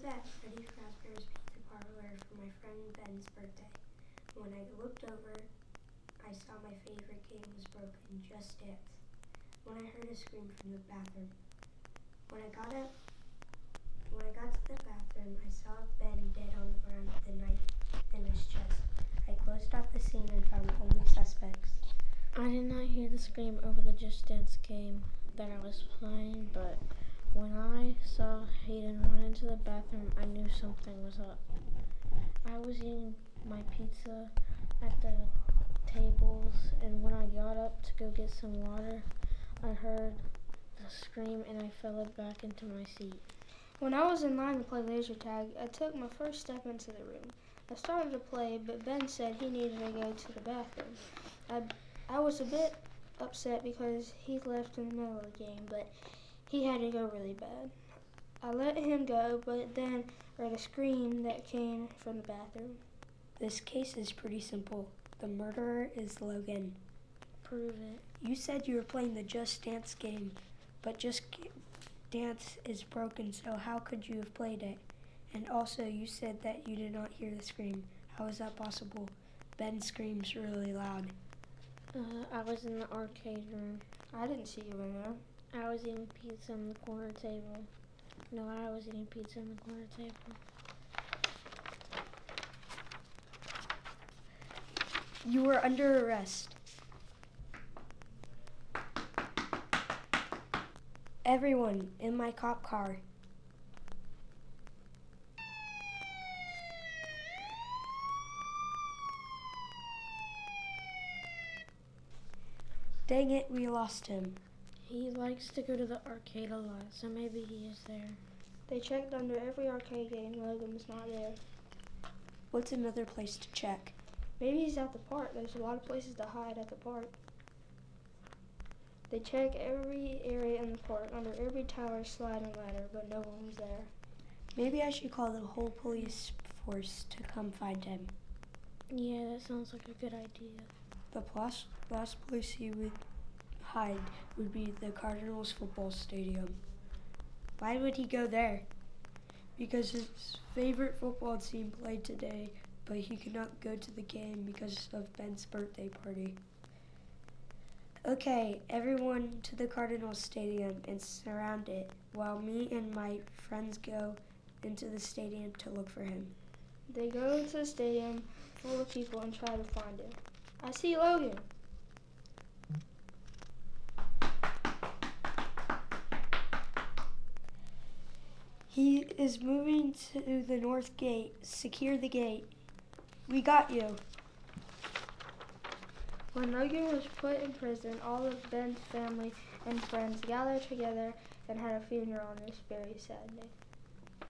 was at Freddy Fazbear's Pizza Parlor for my friend Ben's birthday. When I looked over, I saw my favorite game was broken, Just Dance. When I heard a scream from the bathroom. When I got up, when I got to the bathroom, I saw Ben dead on the ground with a knife in his chest. I closed off the scene and found only suspects. I did not hear the scream over the Just Dance game that I was playing, but when I saw Hayden run into the bathroom, I knew something was up. I was eating my pizza at the tables, and when I got up to go get some water, I heard the scream and I fell back into my seat. When I was in line to play laser tag, I took my first step into the room. I started to play, but Ben said he needed to go to the bathroom. I, I was a bit upset because he left in the middle of the game, but he had to go really bad. I let him go, but then heard a scream that came from the bathroom. This case is pretty simple. The murderer is Logan. Prove it. You said you were playing the Just Dance game, but Just Dance is broken, so how could you have played it? And also, you said that you did not hear the scream. How is that possible? Ben screams really loud. Uh, I was in the arcade room. I didn't see you in there. I was eating pizza on the corner table. No, I was eating pizza on the corner table. You were under arrest. Everyone in my cop car. Dang it, we lost him. He likes to go to the arcade a lot, so maybe he is there. They checked under every arcade game. Logan was not there. What's another place to check? Maybe he's at the park. There's a lot of places to hide at the park. They check every area in the park, under every tower, slide, and ladder, but no one was there. Maybe I should call the whole police force to come find him. Yeah, that sounds like a good idea. The last, last place he would hide would be the Cardinals football stadium. Why would he go there? Because his favorite football team played today, but he could not go to the game because of Ben's birthday party. Okay, everyone to the Cardinals stadium and surround it while me and my friends go into the stadium to look for him. They go into the stadium full of people and try to find him. I see Logan. He is moving to the north gate. Secure the gate. We got you. When Logan was put in prison, all of Ben's family and friends gathered together and had a funeral on this very sad day.